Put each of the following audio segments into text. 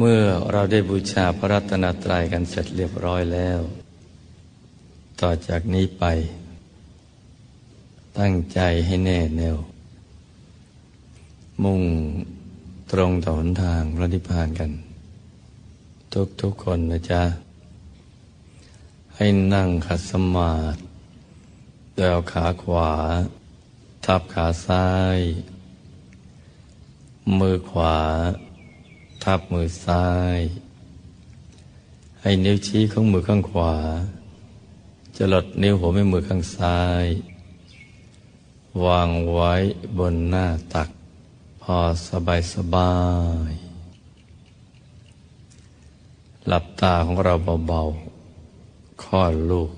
เมื่อเราได้บูชาพระรัตนตรัยกันเสร็จเรียบร้อยแล้ว ต่อจากนี้ไป ตั้งใจให้แน่แน่ว มุ่งตรงต่อหนทางพระนิพพานกัน ทุกทุกคนนะจ๊ะ ให้นั่งขัดสมาธิโดยเอาขาขวา ทับขาซ้าย มือขวา ทับมือซ้าย ให้นิ้วชี้ของมือข้างขวา จะหลดนิ้วหัวแม่มือข้างซ้าย วางไว้บนหน้าตัก พอสบายสบาย หลับตาของเราเบาๆคลอดลูก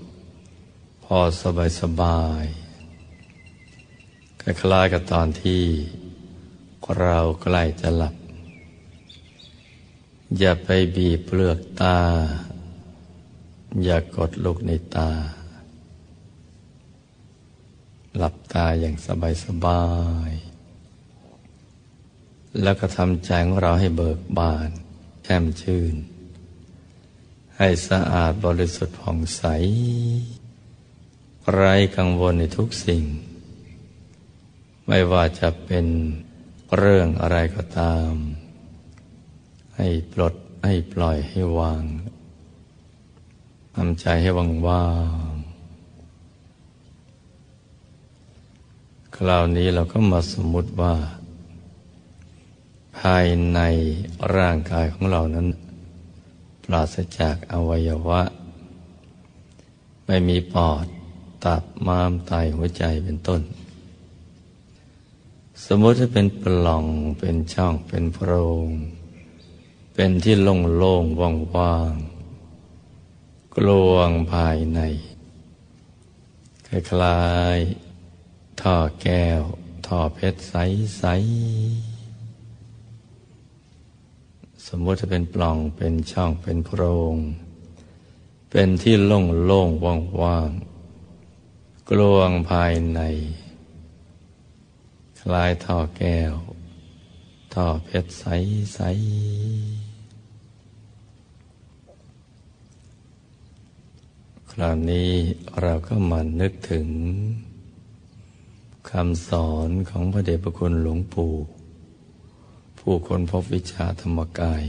พอสบายสบายคล้ายๆกับตอนที่เราใกล้จะหลับ อย่าไปบีบเปลือกตา อย่ากดลูกในตา หลับตาอย่างสบายสบาย แล้วก็ทำใจของเราให้เบิกบานแช่มชื่น ให้สะอาดบริสุทธิ์ผ่องใส ไร้กังวลในทุกสิ่ง ไม่ว่าจะเป็นเรื่องอะไรก็ตาม ให้ปลดให้ปล่อยให้วางทำใจให้ว่างว่างคราวนี้เราก็มาสมมุติว่า ภายในร่างกายของเรานั้น ปราศจากอวัยวะ ไม่มีปอด ตับม้ามไตหัวใจเป็นต้น สมมติให้เป็นปล่องเป็นช่องเป็นโพรง เป็นที่โล่งโล่งว่างว่างกลวงภายในคล้ายๆท่อแก้วท่อเพชรใสๆสมมติจะเป็นปล่องเป็นช่องเป็นโพรง เป็นที่โล่งโล่งว่างว่างกลวงภายใน คล้ายท่อแก้ว ท่อเพชรใสๆ ราวนี้เราก็มานึกถึงคำสอนของพระเดชพระคุณหลวงปู่ ผู้คนพบวิชาธรรมกาย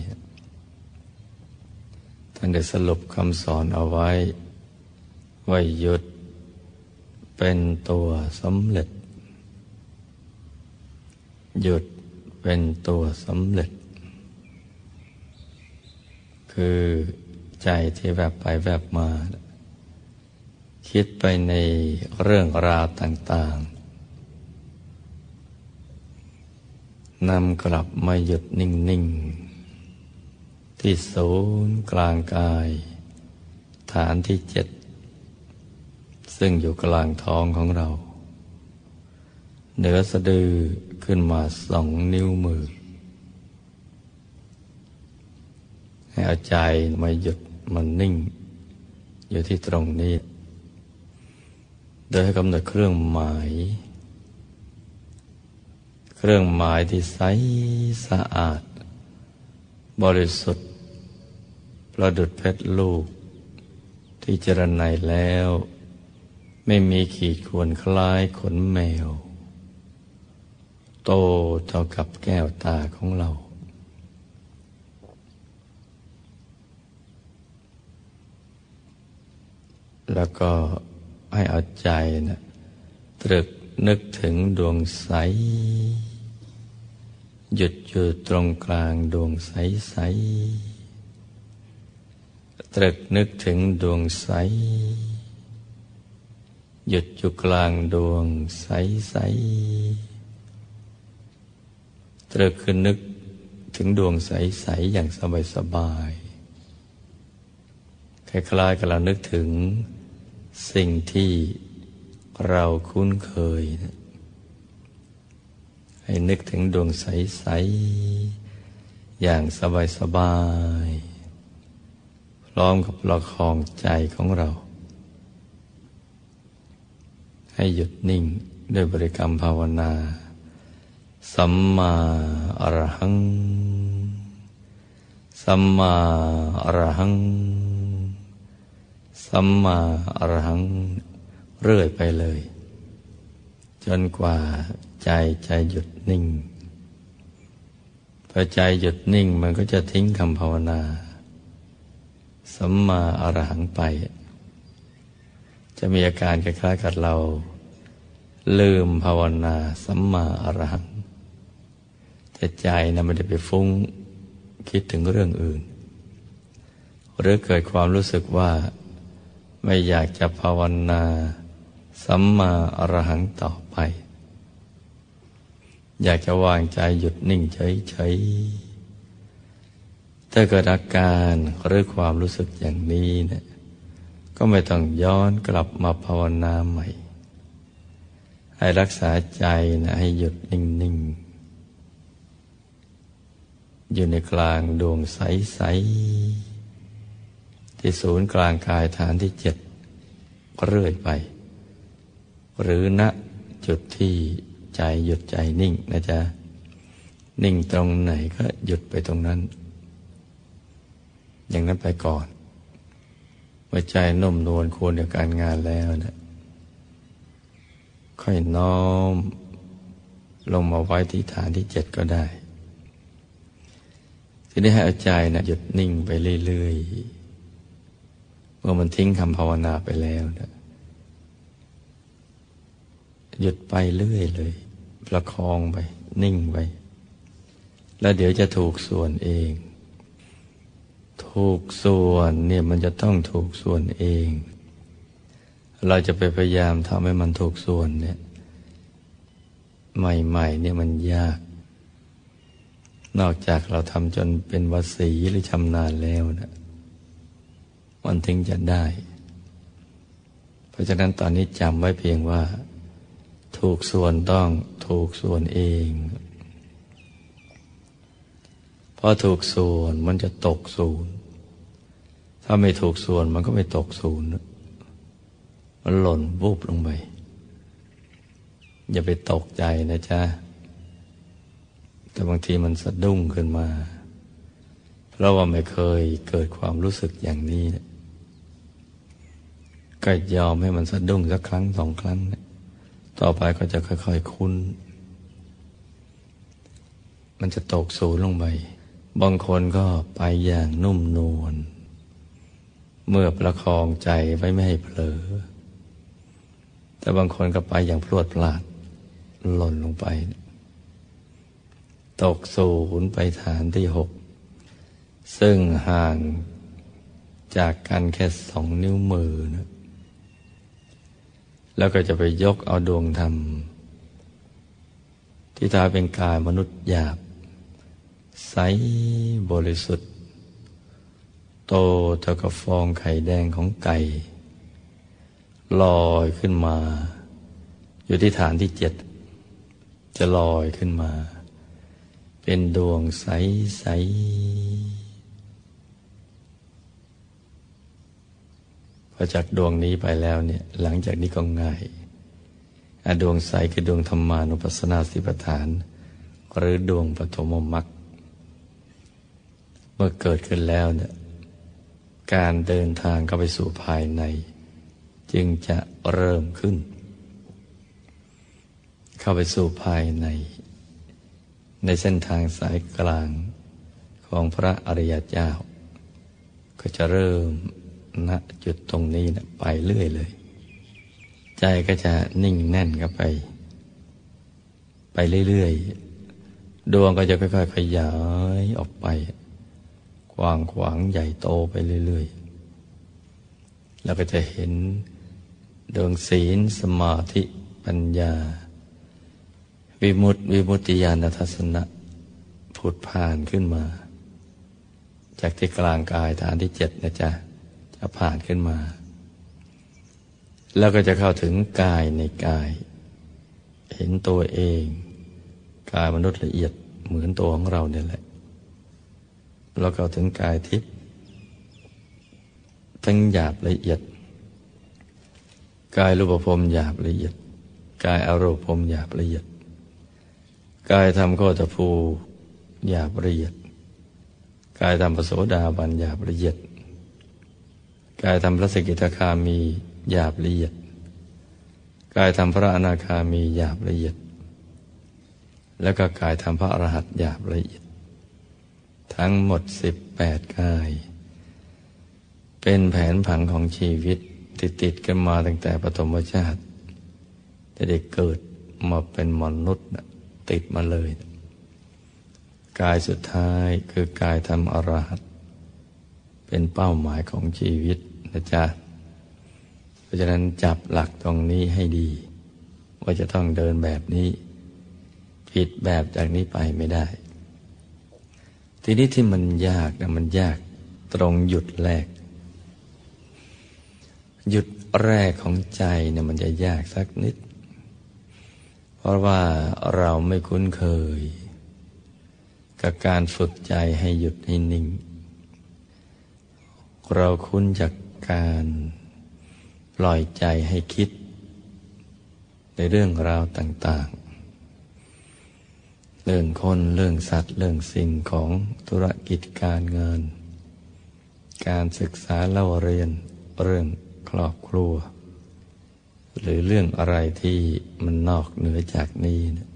ท่านได้สรุปคำสอนเอาไว้ว่าหยุดเป็นตัวสำเร็จ หยุดเป็นตัวสำเร็จ คือใจที่แวบไปแวบมา คิดไปในเรื่องราวต่างๆนำกลับมาหยุดนิ่ง ๆ ที่ศูนย์กลางกาย ฐานที่เจ็ด ซึ่งอยู่กลางท้องของเรา เหนือสะดือขึ้นมาสองนิ้วมือ ให้เอาใจมาหยุดมันนิ่ง อยู่ที่ตรงนี้ โดยให้กำหนดเครื่องหมาย เครื่องหมายที่ใสสะอาด บริสุทธิ์ ประดุดเพชรลูก ที่เจรไนแล้ว ไม่มีขีดข่วนคล้ายขนแมว โตเท่ากับแก้วตาของเรา แล้วก็ ให้เอาใจนะตรึกนึกถึงดวงใส หยุดอยู่ตรงกลางดวงใสใส ตรึกนึกถึงดวงใส หยุดอยู่กลางดวงใสใส ตรึกคือนึกถึงดวงใสใสอย่างสบายสบายคล้ายๆกับเรานึกถึง สิ่งที่เราคุ้นเคยนะให้นึกถึงดวงใส ๆ อย่างสบาย ๆ พร้อมกับประคองใจของเรา ให้หยุดนิ่งด้วยบริกรรมภาวนา สัมมาอรหัง สัมมาอรหัง สัมมาอรหังเรื่อยไปเลย จนกว่าใจใจหยุดนิ่งพอใจหยุดนิ่งมันก็จะทิ้งคำภาวนาสัมมาอรหังไป จะมีอาการคล้ายๆกับเรา ลืมภาวนาสัมมาอรหังแต่ใจนะไม่ได้ไปฟุ้งคิดถึงเรื่องอื่น หรือเกิดความรู้สึกว่า ไม่อยากจะภาวนา สัมมาอรหังต่อไป อยากจะวางใจหยุดนิ่งเฉยๆถ้าเกิดอาการหรือความรู้สึกอย่างนี้เนะี่ยก็ไม่ต้องย้อนกลับมาภาวนาใหม่ ให้รักษาใจนะให้หยุดนิ่งๆ อยู่ในกลางดวงใสๆ ที่ศูนย์กลางกายฐานที่เจ็ดเรื่อยไป หรือณจุดที่ใจหยุดใจนิ่งนะจ๊ะ นิ่งตรงไหนก็หยุดไปตรงนั้น อย่างนั้นไปก่อนเมื่อใจนุ่มนวลควรกับการงานแล้วนะค่อยน้อม ลงมาไว้ที่ฐานที่เจ็ดก็ได้ ทีนี้ให้อาใจนะหยุดนิ่งไปเรื่อยๆ เมื่อมันทิ้งคำภาวนาไปแล้วนะหยุดไปเรื่อยเลย ประคองไป นิ่งไป แล้วเดี๋ยวจะถูกส่วนเอง ถูกส่วนเนี่ยมันจะต้องถูกส่วนเอง เราจะไปพยายามทำให้มันถูกส่วนเนี่ย ใหม่ๆเนี่ยมันยาก นอกจากเราทำจนเป็นวสีหรือชำนาญแล้วนะ มันถึงจะได้ เพราะฉะนั้นตอนนี้จำไว้เพียงว่า ถูกส่วนต้องถูกส่วนเองพอถูกส่วนมันจะตกศูนย์ถ้าไม่ถูกส่วนมันก็ไม่ตกศูนย์มันหล่นวูบลงไป อย่าไปตกใจนะจ๊ะ แต่บางทีมันสะดุ้งขึ้นมา เพราะว่าไม่เคยเกิดความรู้สึกอย่างนี้ ก็ยอมให้มันสะดุ้งสักครั้งสองครั้ง ต่อไปก็จะค่อยๆคุ้น มันจะตกสูนลงไป บางคนก็ไปอย่างนุ่มนวล เมื่อประคองใจไว้ไม่ให้เผลอ แต่บางคนก็ไปอย่างพลวดพลาด หล่นลงไป ตกศูนย์ไปฐานที่หก ซึ่งห่างจากกันแค่สองนิ้วมือนะ แล้วก็จะไปยกเอาดวงธรรม ที่ตาเป็นกายมนุษย์หยาบ ใสบริสุทธิ์ โตเท่ากับฟองไข่แดงของไก่ลอยขึ้นมา อยู่ที่ฐานที่เจ็ด จะลอยขึ้นมา เป็นดวงใสใส พอจากดวงนี้ไปแล้วเนี่ยหลังจากนี้ก็ง่ายดวงใสคือดวงธรรมานุปัสสนาสิปฐาน หรือดวงปฐมมรรคเมื่อเกิดขึ้นแล้วเนี่ยการเดินทางเข้าไปสู่ภายใน จึงจะเริ่มขึ้น เข้าไปสู่ภายใน ในเส้นทางสายกลางของพระอริยเจ้า ก็จะเริ่ม ณจุดตรงนี้นะไปเรื่อยเลย ใจก็จะนิ่งแน่นเข้าไป ไปเรื่อยๆ ดวงก็จะค่อยๆขยายออกไป กว้างขวางใหญ่โตไปเรื่อยๆ แล้วก็จะเห็นดวงศีลสมาธิปัญญา วิมุตติวิมุตติญาณทัศนะผุดผ่านขึ้นมา จากที่กลางกายฐานที่เจ็ดนะจ๊ะ จะผ่านขึ้นมา แล้วก็จะเข้าถึงกายในกาย เห็นตัวเอง กายมนุษย์ละเอียดเหมือนตัวของเราเนี่ยแหละแล้วเข้าถึงกายทิพย์ทั้งหยาบละเอียด กายรูปภพหยาบละเอียด กายอารมณ์ภพหยาบละเอียด กายทำโคตภูหยาบละเอียด กายทำปโสดาบันหยาบละเอียด กายทำพระสกิทาคามีหยาบละเอียด กายทำพระอนาคามีหยาบละเอียด แล้วก็กายทำพระอรหัตหยาบละเอียด ทั้งหมดสิบแปดกาย เป็นแผนผังของชีวิตติดติดกันมาตั้งแต่ปฐมชาติจะได้เกิดมาเป็นมนุษย์ติดมาเลย กายสุดท้ายคือกายทำอรหัตเป็นเป้าหมายของชีวิต นะจ๊ะ เพราะฉะนั้นจับหลักตรงนี้ให้ดี ว่าจะต้องเดินแบบนี้ ผิดแบบจากนี้ไปไม่ได้ ทีนี้ที่มันยากนะมันยากตรงหยุดแรก หยุดแรกของใจเนี่ยมันจะยากสักนิด เพราะว่าเราไม่คุ้นเคย กับการฝึกใจให้หยุดให้นิ่งเราคุ้นจาก การปล่อยใจให้คิด ในเรื่องราวต่าง ๆ เรื่องคนเรื่องสัตว์ เรื่องสิ่งของธุรกิจการงาน การศึกษาเล่าเรียนเรื่องครอบครัว หรือเรื่องอะไรที่มันนอกเหนือจากนี้นะ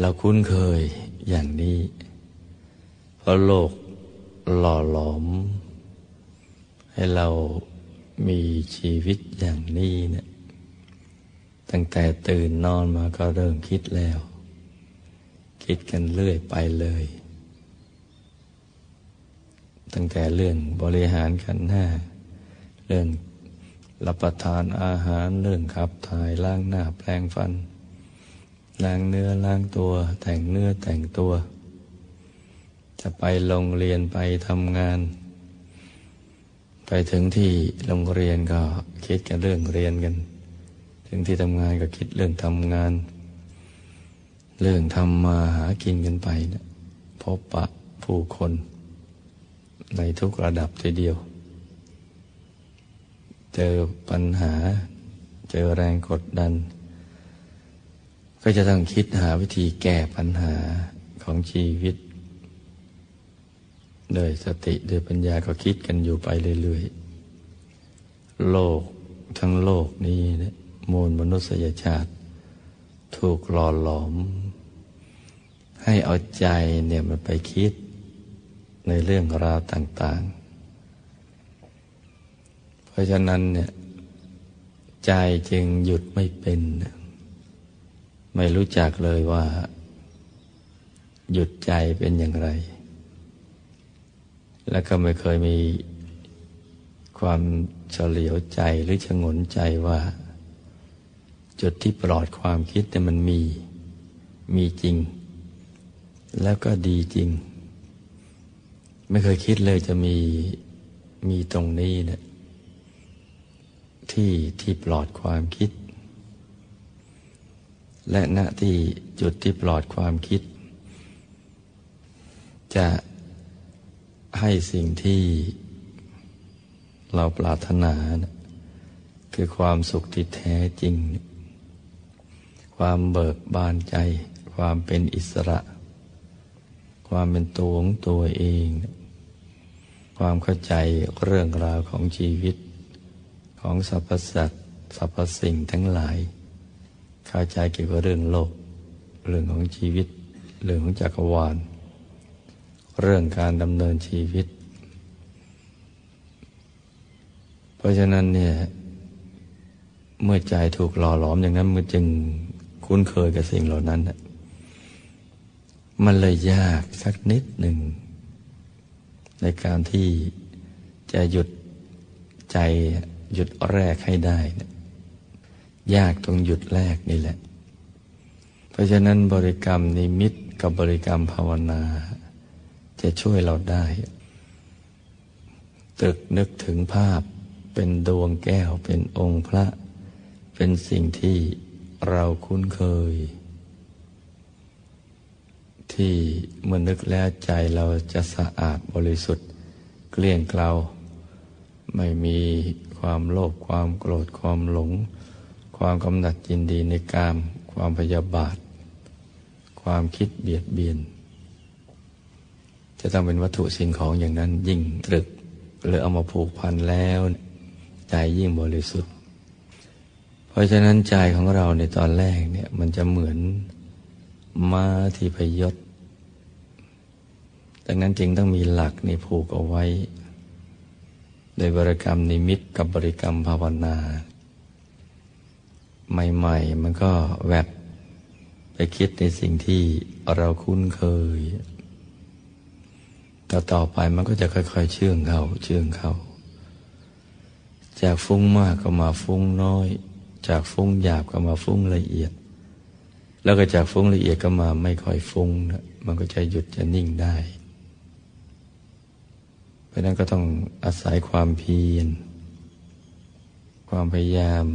เราคุ้นเคยอย่างนี้ เพราะโลกหล่อหลอม ให้เรามีชีวิตอย่างนี้เนี่ยตั้งแต่ตื่นนอนมาก็เริ่มคิดแล้ว คิดกันเรื่อยไปเลย ตั้งแต่เรื่องบริหารกันหน้าเรื่องรับประทานอาหารเรื่องขับถ่ายล้างหน้าแปลงฟันล้างเนื้อล้างตัว แต่งเนื้อแต่งตัว จะไปโรงเรียนไปทำงาน ไปถึงที่โรงเรียนก็คิดกันเรื่องเรียนกัน ถึงที่ทำงานก็คิดเรื่องทำงาน เรื่องทำมาหากินกันไปนะพบปะผู้คน ในทุกระดับทีเดียว เจอปัญหา เจอแรงกดดัน ก็จะต้องคิดหาวิธีแก้ปัญหาของชีวิต ด้วยสติด้วยปัญญาก็คิดกันอยู่ไปเรื่อยๆ โลกทั้งโลกนี้เนี่ยมูลมนุษยชาติ ถูกหล่อหลอม ให้เอาใจเนี่ยมันไปคิด ในเรื่องราวต่าง ๆ เพราะฉะนั้นเนี่ยใจจึงหยุดไม่เป็น ไม่รู้จักเลยว่า หยุดใจเป็นอย่างไร แล้วก็ไม่เคยมีความเฉลียวใจหรือชงนใจว่า จุดที่ปลอดความคิดเนี่มันมีมีจริง แล้วก็ดีจริง ไม่เคยคิดเลยจะมีมีตรงนี้เนะี่ยที่ที่ปลอดความคิด และณที่จุดที่ปลอดความคิด จะ ให้สิ่งที่เราปรารถนานะคือความสุขที่แท้จริง ความเบิกบานใจ ความเป็นอิสระ ความเป็นตัวของตัวเอง ความเข้าใจเรื่องราวของชีวิต ของสรรพสัตว์สรรพสิ่งทั้งหลาย เข้าใจเกี่ยวกับเรื่องโลก เรื่องของชีวิต เรื่องของจักรวาล เรื่องการดำเนินชีวิต เพราะฉะนั้นเนี่ย เมื่อใจถูกหล่อหลอมอย่างนั้นมันจึงคุ้นเคยกับสิ่งเหล่านั้น มันเลยยากสักนิดหนึ่ง ในการที่จะหยุดใจหยุดแรกให้ได้นะยากตรงหยุดแรกนี่แหละ เพราะฉะนั้นบริกรรมนิมิตกับบริกรรมภาวนา จะช่วยเราได้ ตึกนึกถึงภาพเป็นดวงแก้วเป็นองค์พระ เป็นสิ่งที่เราคุ้นเคย ที่เมื่อนึกแล้วใจเราจะสะอาดบริสุทธิ์ เกลี้ยงเกลาไม่มีความโลภความโกรธความหลง ความกำหนัดยินดีในกาม ความพยาบาท ความคิดเบียดเบียน จะต้องเป็นวัตถุสิ่งของอย่างนั้นยิ่งตรึกหรือเอามาผูกพันแล้ว ใจยิ่งบริสุทธิ์ เพราะฉะนั้นใจของเราในตอนแรกเนี่ยมันจะเหมือนม้าที่พยศดังนั้นจึงต้องมีหลักในผูกเอาไว้ โดยบริกรรมนิมิตกับบริกรรมภาวนา ใหม่ ๆ มันก็แวบไปคิดในสิ่งที่เราคุ้นเคย ต่ต่อไปมันก็จะค่อย ๆ เชื่องเขาเชื่องเขาจากฟุ้งมากก็มาฟุ้งน้อย จากฟุ้งหยาบก็มาฟุ้งละเอียด แล้วก็จากฟุ้งละเอียดก็มาไม่ค่อยฟุ้งนะมันก็จะหยุดจะนิ่งได้ เพราะนั้นก็ต้องอาศัยความเพียรความพยายาม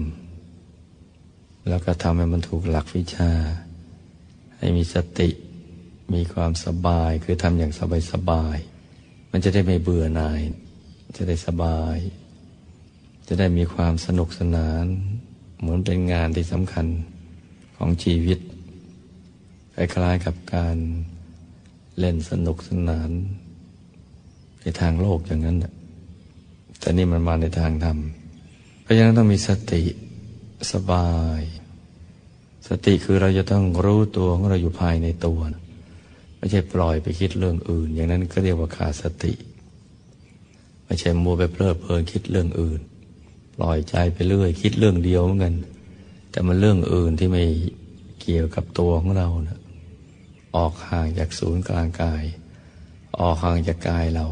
แล้วก็ทำให้มันถูกหลักวิชา ให้มีสติ มีความสบายคือทำอย่างสบายสบาย มันจะได้ไม่เบื่อหน่าย จะได้สบาย จะได้มีความสนุกสนาน เหมือนเป็นงานที่สำคัญของชีวิตคล้ายๆกับการเล่นสนุกสนาน ในทางโลกอย่างนั้นแต่นี่มันมาในทางธรรม เพราะฉะนั้นต้องมีสติสบาย สติคือเราจะต้องรู้ตัวของเราอยู่ภายในตัว ไม่ใช่ปล่อยไปคิดเรื่องอื่น อย่างนั้นก็เรียกว่าขาดสติ ไม่ใช่มัวไปเพลิดเพลินคิดเรื่องอื่น ปล่อยใจไปเรื่อย คิดเรื่องเดียวเหมือนกัน แต่มันเรื่องอื่นที่ไม่เกี่ยวกับตัวของเรานะออกห่างจากศูนย์กลางกาย ออกห่างจากกายเรา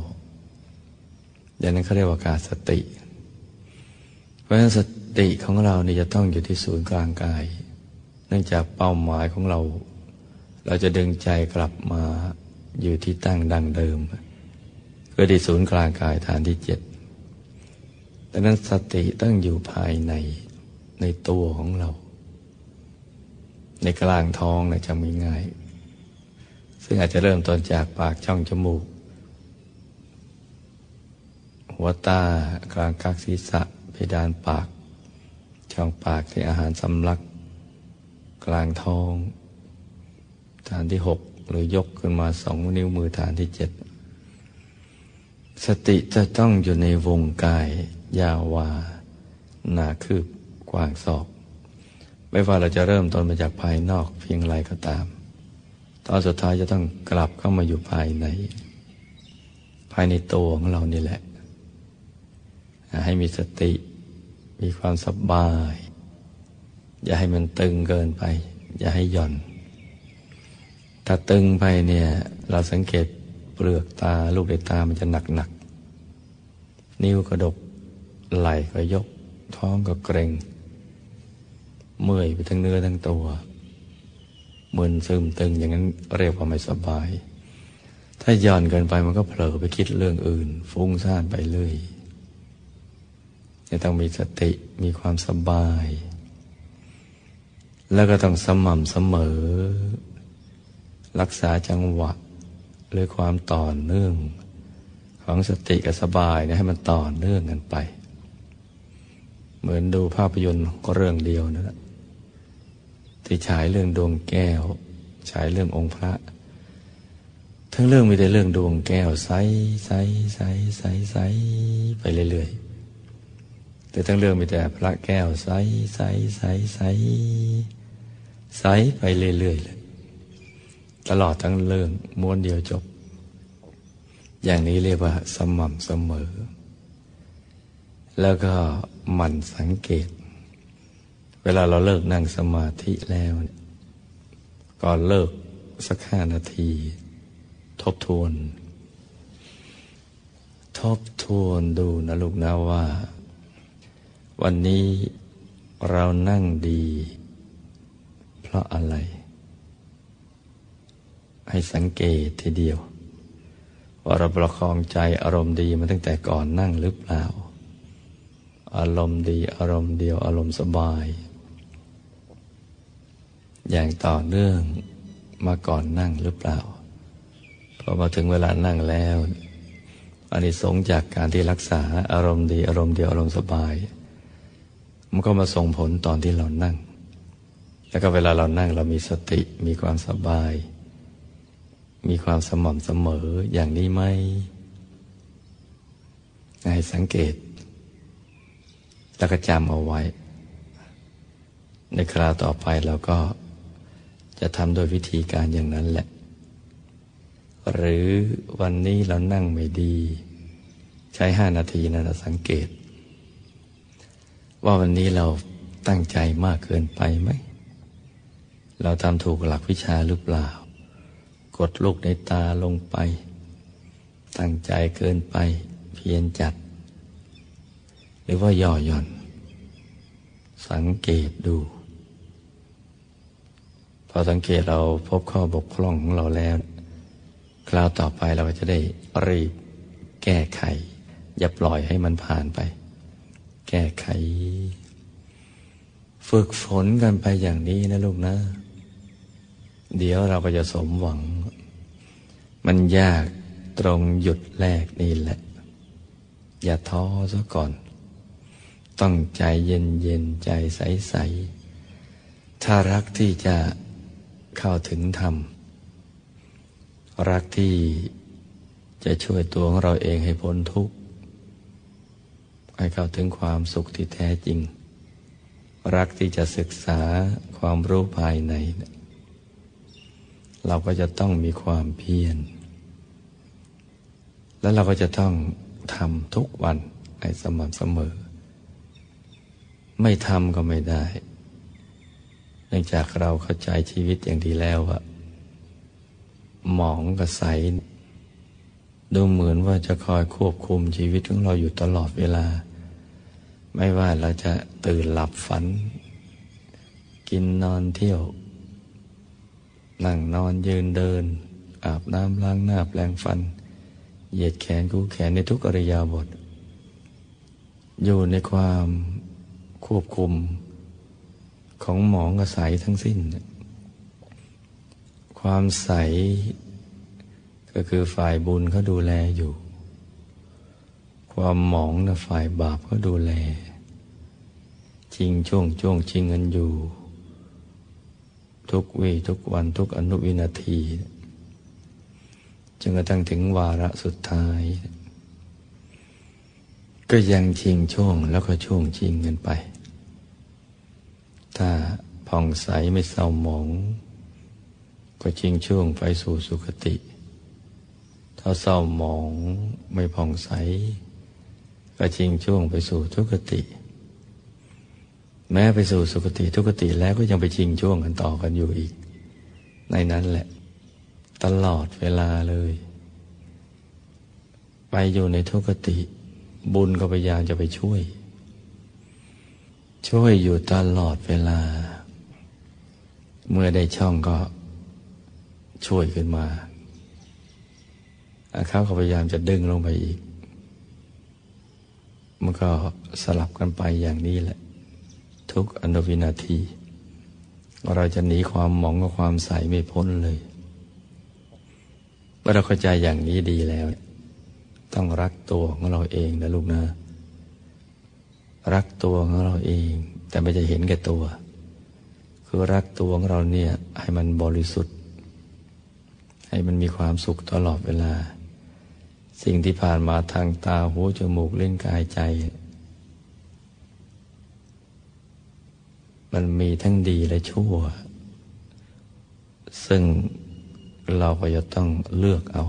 อย่างนั้นเขาเรียกว่าการสติ เพราะฉะนั้นสติของเราเนี่ยจะต้องอยู่ที่ศูนย์กลางกาย เนื่องจากเป้าหมายของเรา เราจะดึงใจกลับมาอยู่ที่ตั้งดังเดิมก็ที่ศูนย์กลางกายฐานที่เจ็ดดังนั้นสติต้องอยู่ภายในในตัวของเรา ในกลางท้องนะจะมีง่ายซึ่งอาจจะเริ่มต้นจากปากช่องจมูก หัวตากลางกักศีรษะเพดานปาก ช่องปากที่อาหารสำลัก กลางท้อง ฐานที่หกหรือยกขึ้นมาสองนิ้วมือฐานที่เจ็ดสติจะต้องอยู่ในวงกาย ยาววา หนาคืบกว้างศอก ไม่ว่าเราจะเริ่มต้นมาจากภายนอกเพียงไรก็ตาม ตอนสุดท้ายจะต้องกลับเข้ามาอยู่ภายใน ภายในตัวของเรานี่แหละ ให้มีสติ มีความสบาย อย่าให้มันตึงเกินไป อย่าให้หย่อน ถ้าตึงไปเนี่ย เราสังเกตเปลือกตาลูกในตามันจะหนักหนักนิ้วกระดก ไหล่ก็ยก ท้องก็เกร็ง เมื่อยไปทั้งเนื้อทั้งตัวมึนซึมตึงอย่างนั้นเรียกว่าไม่สบาย ถ้าหย่อนเกินไปมันก็เผลอไปคิดเรื่องอื่น ฟุ้งซ่านไปเรื่อยจะต้องมีสติมีความสบาย แล้วก็ต้องสม่ำเสมอ รักษาจังหวะ หรือความต่อเนื่อง ของสติกับสบายนะให้มันต่อเนื่องกันไป เหมือนดูภาพยนตร์เรื่องเดียวนะที่ฉายเรื่องดวงแก้ว ฉายเรื่ององค์พระ ทั้งเรื่องมีแต่เรื่องดวงแก้วใสใสใสใสใสไปเรื่อยๆ แต่ทั้งเรื่องมีแต่พระแก้วใสใสใสใสใสไปเรื่อยๆเลย ตลอดทั้งเรื่องม้วนเดียวจบ อย่างนี้เรียกว่า สม่ำเสมอ แล้วก็หมั่นสังเกต เวลาเราเลิกนั่งสมาธิแล้ว ก่อนเลิกสักห้านาที ทบทวน ทบทวนดูนะลูกนะว่า วันนี้เรานั่งดี เพราะอะไร ให้สังเกตทีเดียว ว่าเราประคองใจอารมณ์ดีมาตั้งแต่ก่อนนั่งหรือเปล่า อารมณ์ดีอารมณ์เดียวอารมณ์สบาย อย่างต่อเนื่องมาก่อนนั่งหรือเปล่าพอมาถึงเวลานั่งแล้วอันนี้สงจากการที่รักษาอารมณ์ดีอารมณ์เดียวอารมณ์สบาย มันก็มาส่งผลตอนที่เรานั่ง แล้วก็เวลาเรานั่งเรามีสติมีความสบาย มีความสม่ำเสมออย่างนี้ไหมให้สังเกตแล้วก็จำเอาไว้ ในคราวต่อไปเราก็จะทำโดยวิธีการอย่างนั้นแหละ หรือวันนี้เรานั่งไม่ดี ใช้ห้านาทีนะเราสังเกต ว่าวันนี้เราตั้งใจมากเกินไปไหม เราทำถูกหลักวิชาหรือเปล่า กดลูกในตาลงไป ตั้งใจเกินไปเพียรจัด หรือว่าย่อหย่อน สังเกตดู พอสังเกตเราพบข้อบกพร่องของเราแล้ว คราวต่อไปเราก็จะได้รีบแก้ไข อย่าปล่อยให้มันผ่านไป แก้ไข ฝึกฝนกันไปอย่างนี้นะลูกนะ เดี๋ยวเราก็จะสมหวัง มันยากตรงหยุดแรกนี่แหละ อย่าท้อซะก่อน ต้องใจเย็นเย็นใจใสใสถ้ารักที่จะเข้าถึงธรรม รักที่จะช่วยตัวของเราเองให้พ้นทุกข์ให้เข้าถึงความสุขที่แท้จริง รักที่จะศึกษาความรู้ภายใน เราก็จะต้องมีความเพียร แล้วเราก็จะต้องทำทุกวันให้สม่ำเสมอ ไม่ทำก็ไม่ได้ เนื่องจากเราเข้าใจชีวิตอย่างดีแล้วอะหมองกับใส ดูเหมือนว่าจะคอยควบคุมชีวิตของเราอยู่ตลอดเวลา ไม่ว่าเราจะตื่นหลับฝัน กินนอนเที่ยว นั่งนอนยืนเดิน อาบน้ำล้างหน้าแปลงฟัน เหยียดแขนกู้แขนในทุกอริยาบท อยู่ในความควบคุมของหมองกระใสทั้งสิ้น ความใส ก็คือฝ่ายบุญเขาดูแลอยู่ ความหมองนะฝ่ายบาปก็ดูแลจริงช่วงช่วงชิงเงินอยู่ ทุกวีทุกวันทุกอนุวินาทีจนกระทั่งถึงวาระสุดท้าย ก็ยังชิงช่วงแล้วก็ช่วงชิงเงินไป ถ้าผ่องใสไม่เศร้าหมอง ก็ชิงช่วงไปสู่สุคติ ถ้าเศร้าหมองไม่ผ่องใส ก็ชิงช่วงไปสู่ทุกติ แม้ไปสู่สุคติทุกติแล้วก็ยังไปชิงช่วงกันต่อกันอยู่อีก ในนั้นแหละ ตลอดเวลาเลย ไปอยู่ในทุกติ บุญก็พยายามจะไปช่วย ช่วยอยู่ตลอดเวลา เมื่อได้ช่องก็ช่วยขึ้นมาเขาก็พยายามจะดึงลงไปอีก มันก็สลับกันไปอย่างนี้แหละ ทุกอนุวินาที เราจะหนีความหมองกับความใสไม่พ้นเลยเมื่อเราเข้าใจอย่างนี้ดีแล้ว ต้องรักตัวของเราเองนะลูกนะ รักตัวของเราเอง แต่ไม่จะเห็นแก่ตัว คือรักตัวของเราเนี่ย ให้มันบริสุทธิ์ ให้มันมีความสุขตลอดเวลา สิ่งที่ผ่านมาทางตาหูจมูกเล่นกายใจ มันมีทั้งดีและชั่ว ซึ่งเราก็จะต้องเลือกเอา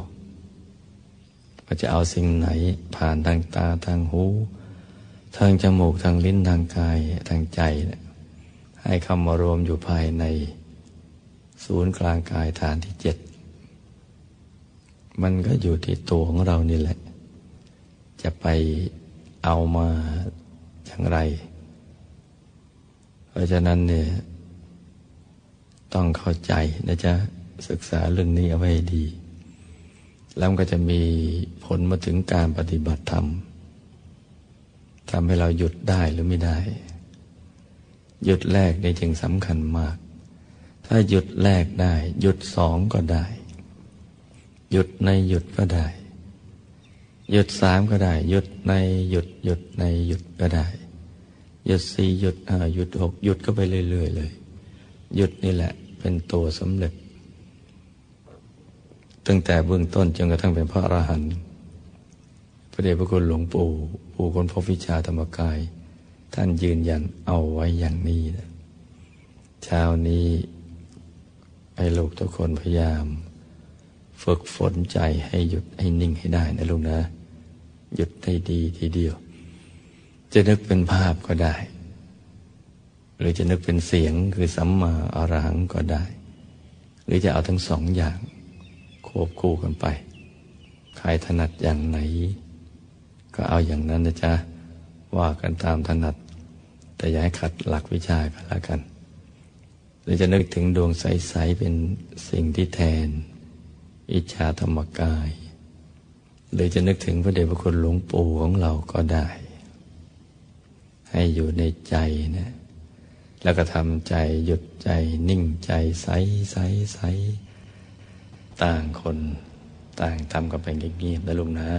ว่าจะเอาสิ่งไหนผ่านทางตาทางหูทางจมูกทางลิ้นทางกายทางใจ ให้คำมารวมอยู่ภายใน ศูนย์กลางกายฐานที่เจ็ดมันก็อยู่ที่ตัวของเรานี่แหละ จะไปเอามาอย่างไร ราะฉะนั้นเนี่ยต้องเข้าใจนะจ๊ะ ศึกษาเรื่องนี้เอาไว้ดี แล้วก็จะมีผลมาถึงการปฏิบัติธรรมทำให้เราหยุดได้หรือไม่ได้ หยุดแรกในจึงสำคัญมาก ถ้าหยุดแรกได้ หยุดสองก็ได้ หยุดในหยุดก็ได้ หยุดสามก็ได้ หยุดในหยุดหยุดในหยุดก็ได้ หยุดสี่หยุดห้าหยุดหกหยุดก็ไปเรื่อยๆเลย หยุดนี่แหละ เป็นตัวสำเร็จ ตั้งแต่เบื้องต้นจนกระทั่งเป็นพระอรหันต์พระเดชพระคุณหลวงปู่ปู่คนพบวิชาธรรมกาย ท่านยืนยันเอาไว้อย่างนี้นะเช้านี้ให้ลูกทุกคนพยายาม ฝึกฝนใจให้หยุดให้นิ่งให้ได้นะลูกนะ หยุดให้ดีทีเดียว จะนึกเป็นภาพก็ได้ หรือจะนึกเป็นเสียงคือสัมมาอรหังก็ได้ หรือจะเอาทั้งสองอย่างควบคู่กันไป ใครถนัดอย่างไหน ก็เอาอย่างนั้นนะจ๊ะ ว่ากันตามถนัด แต่อย่าให้ขัดหลักวิชากันละกันหรือจะนึกถึงดวงใส ๆ เป็นสิ่งที่แทน อิจฉาธรรมกาย หรือจะนึกถึงพระเดชพระคุณหลวงปู่ของเราก็ได้ ให้อยู่ในใจนะ แล้วก็ทำใจหยุดใจนิ่งใจใสใสใสต่างคนต่างทำกันไปเงียบๆนะลุงนะ